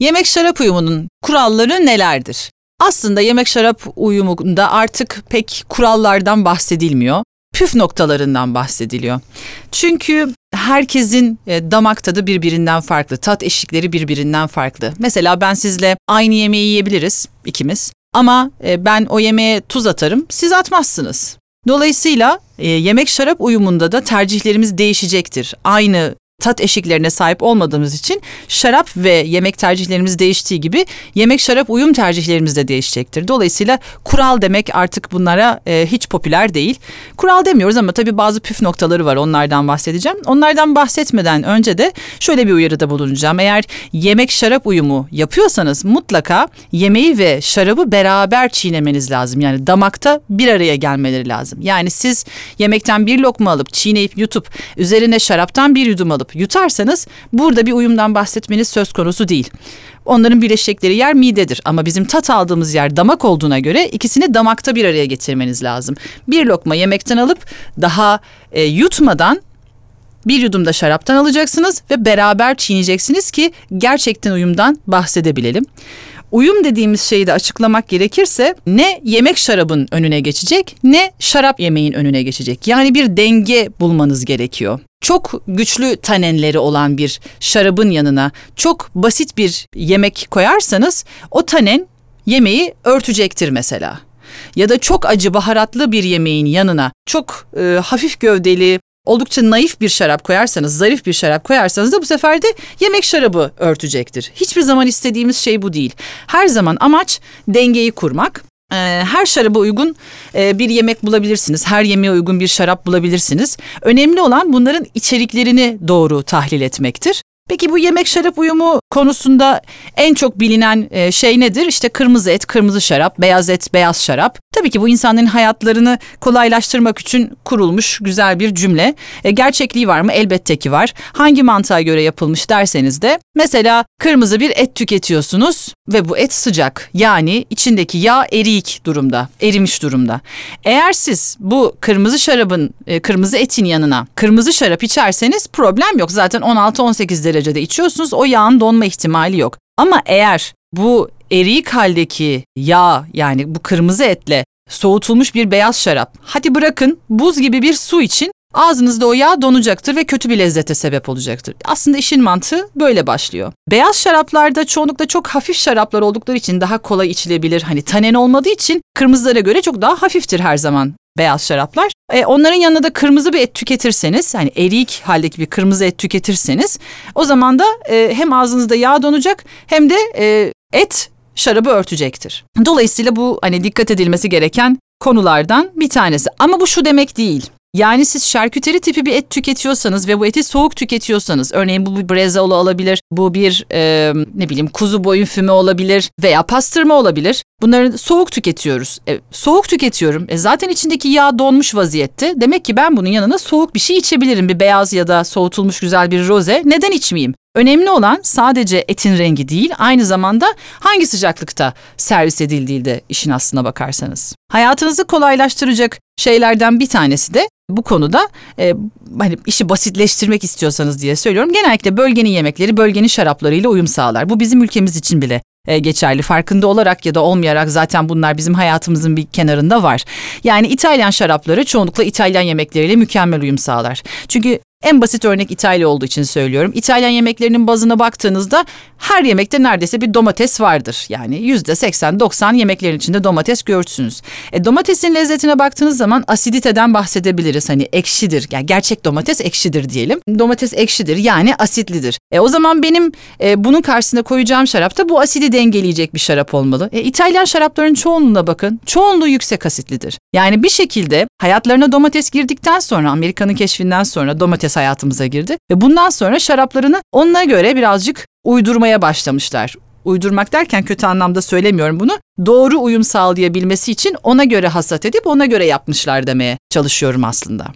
Yemek şarap uyumunun kuralları nelerdir? Aslında yemek şarap uyumunda artık pek kurallardan bahsedilmiyor. Püf noktalarından bahsediliyor. Çünkü herkesin e, damak tadı birbirinden farklı, tat eşikleri birbirinden farklı. Mesela ben sizle aynı yemeği yiyebiliriz ikimiz. Ama e, ben o yemeğe tuz atarım, siz atmazsınız. Dolayısıyla e, yemek şarap uyumunda da tercihlerimiz değişecektir. Aynı tat eşiklerine sahip olmadığımız için şarap ve yemek tercihlerimiz değiştiği gibi yemek şarap uyum tercihlerimiz de değişecektir. Dolayısıyla kural demek artık bunlara e, hiç popüler değil. Kural demiyoruz ama tabii bazı püf noktaları var onlardan bahsedeceğim. Onlardan bahsetmeden önce de şöyle bir uyarıda bulunacağım. Eğer yemek şarap uyumu yapıyorsanız mutlaka yemeği ve şarabı beraber çiğnemeniz lazım. Yani damakta bir araya gelmeleri lazım. Yani siz yemekten bir lokma alıp çiğneyip yutup üzerine şaraptan bir yudum alıp yutarsanız burada bir uyumdan bahsetmeniz söz konusu değil. Onların birleşecekleri yer midedir ama bizim tat aldığımız yer damak olduğuna göre ikisini damakta bir araya getirmeniz lazım. Bir lokma yemekten alıp daha e, yutmadan bir yudum da şaraptan alacaksınız ve beraber çiğneyeceksiniz ki gerçekten uyumdan bahsedebilelim. Uyum dediğimiz şeyi de açıklamak gerekirse ne yemek şarabın önüne geçecek ne şarap yemeğin önüne geçecek. Yani bir denge bulmanız gerekiyor. Çok güçlü tanenleri olan bir şarabın yanına çok basit bir yemek koyarsanız o tanen yemeği örtecektir mesela ya da çok acı baharatlı bir yemeğin yanına çok e, hafif gövdeli oldukça naif bir şarap koyarsanız, zarif bir şarap koyarsanız da bu sefer de yemek şarabı örtecektir. Hiçbir zaman istediğimiz şey bu değil. Her zaman amaç dengeyi kurmak. Ee, her şaraba uygun e, bir yemek bulabilirsiniz. Her yemeğe uygun bir şarap bulabilirsiniz. Önemli olan bunların içeriklerini doğru tahlil etmektir. Peki bu yemek şarap uyumu konusunda en çok bilinen e, şey nedir? İşte kırmızı et, kırmızı şarap, beyaz et, beyaz şarap. Tabii ki bu insanların hayatlarını kolaylaştırmak için kurulmuş güzel bir cümle. E, gerçekliği var mı? Elbette ki var. Hangi mantığa göre yapılmış derseniz de mesela kırmızı bir et tüketiyorsunuz ve bu et sıcak. Yani içindeki yağ eriyik durumda, erimiş durumda. Eğer siz bu kırmızı şarabın, e, kırmızı etin yanına kırmızı şarap içerseniz problem yok. Zaten 16-18 derecede içiyorsunuz. O yağın donma ihtimali yok. Ama eğer bu eriyik haldeki yağ yani bu kırmızı etle soğutulmuş bir beyaz şarap. Hadi bırakın buz gibi bir su için ağzınızda o yağ donacaktır ve kötü bir lezzete sebep olacaktır. Aslında işin mantığı böyle başlıyor. Beyaz şaraplarda çoğunlukla çok hafif şaraplar oldukları için daha kolay içilebilir. Hani tanen olmadığı için kırmızılara göre çok daha hafiftir her zaman beyaz şaraplar. E, onların yanında da kırmızı bir et tüketirseniz hani eriyik haldeki bir kırmızı et tüketirseniz o zaman da e, hem ağzınızda yağ donacak hem de e, et şarabı örtecektir. Dolayısıyla bu hani dikkat edilmesi gereken konulardan bir tanesi. Ama bu şu demek değil. Yani siz şarküteri tipi bir et tüketiyorsanız ve bu eti soğuk tüketiyorsanız, örneğin bu bir brezaola olabilir, bu bir e, ne bileyim kuzu boyun füme olabilir veya pastırma olabilir. Bunları soğuk tüketiyoruz. E, soğuk tüketiyorum. E, zaten içindeki yağ donmuş vaziyette. Demek ki ben bunun yanına soğuk bir şey içebilirim. Bir beyaz ya da soğutulmuş güzel bir roze. Neden içmeyeyim? Önemli olan sadece etin rengi değil, aynı zamanda hangi sıcaklıkta servis edildiği de işin aslına bakarsanız. Hayatınızı kolaylaştıracak şeylerden bir tanesi de bu konuda e, hani işi basitleştirmek istiyorsanız diye söylüyorum. Genellikle bölgenin yemekleri bölgenin şaraplarıyla uyum sağlar. Bu bizim ülkemiz için bile e, geçerli. Farkında olarak ya da olmayarak zaten bunlar bizim hayatımızın bir kenarında var. Yani İtalyan şarapları çoğunlukla İtalyan yemekleriyle mükemmel uyum sağlar. Çünkü en basit örnek İtalya olduğu için söylüyorum. İtalyan yemeklerinin bazına baktığınızda her yemekte neredeyse bir domates vardır. Yani yüzde 80-90 yemeklerin içinde domates görürsünüz. E, domatesin lezzetine baktığınız zaman asiditeden bahsedebiliriz. Hani ekşidir. Yani gerçek domates ekşidir diyelim. Domates ekşidir yani asitlidir. E, o zaman benim e, bunun karşısına koyacağım şarap da bu asidi dengeleyecek bir şarap olmalı. E, İtalyan şarapların çoğunluğuna bakın. Çoğunluğu yüksek asitlidir. Yani bir şekilde hayatlarına domates girdikten sonra Amerika'nın keşfinden sonra domates hayatımıza girdi. Ve bundan sonra şaraplarını onlara göre birazcık uydurmaya başlamışlar. Uydurmak derken kötü anlamda söylemiyorum bunu. Doğru uyum sağlayabilmesi için ona göre hasat edip ona göre yapmışlar demeye çalışıyorum aslında.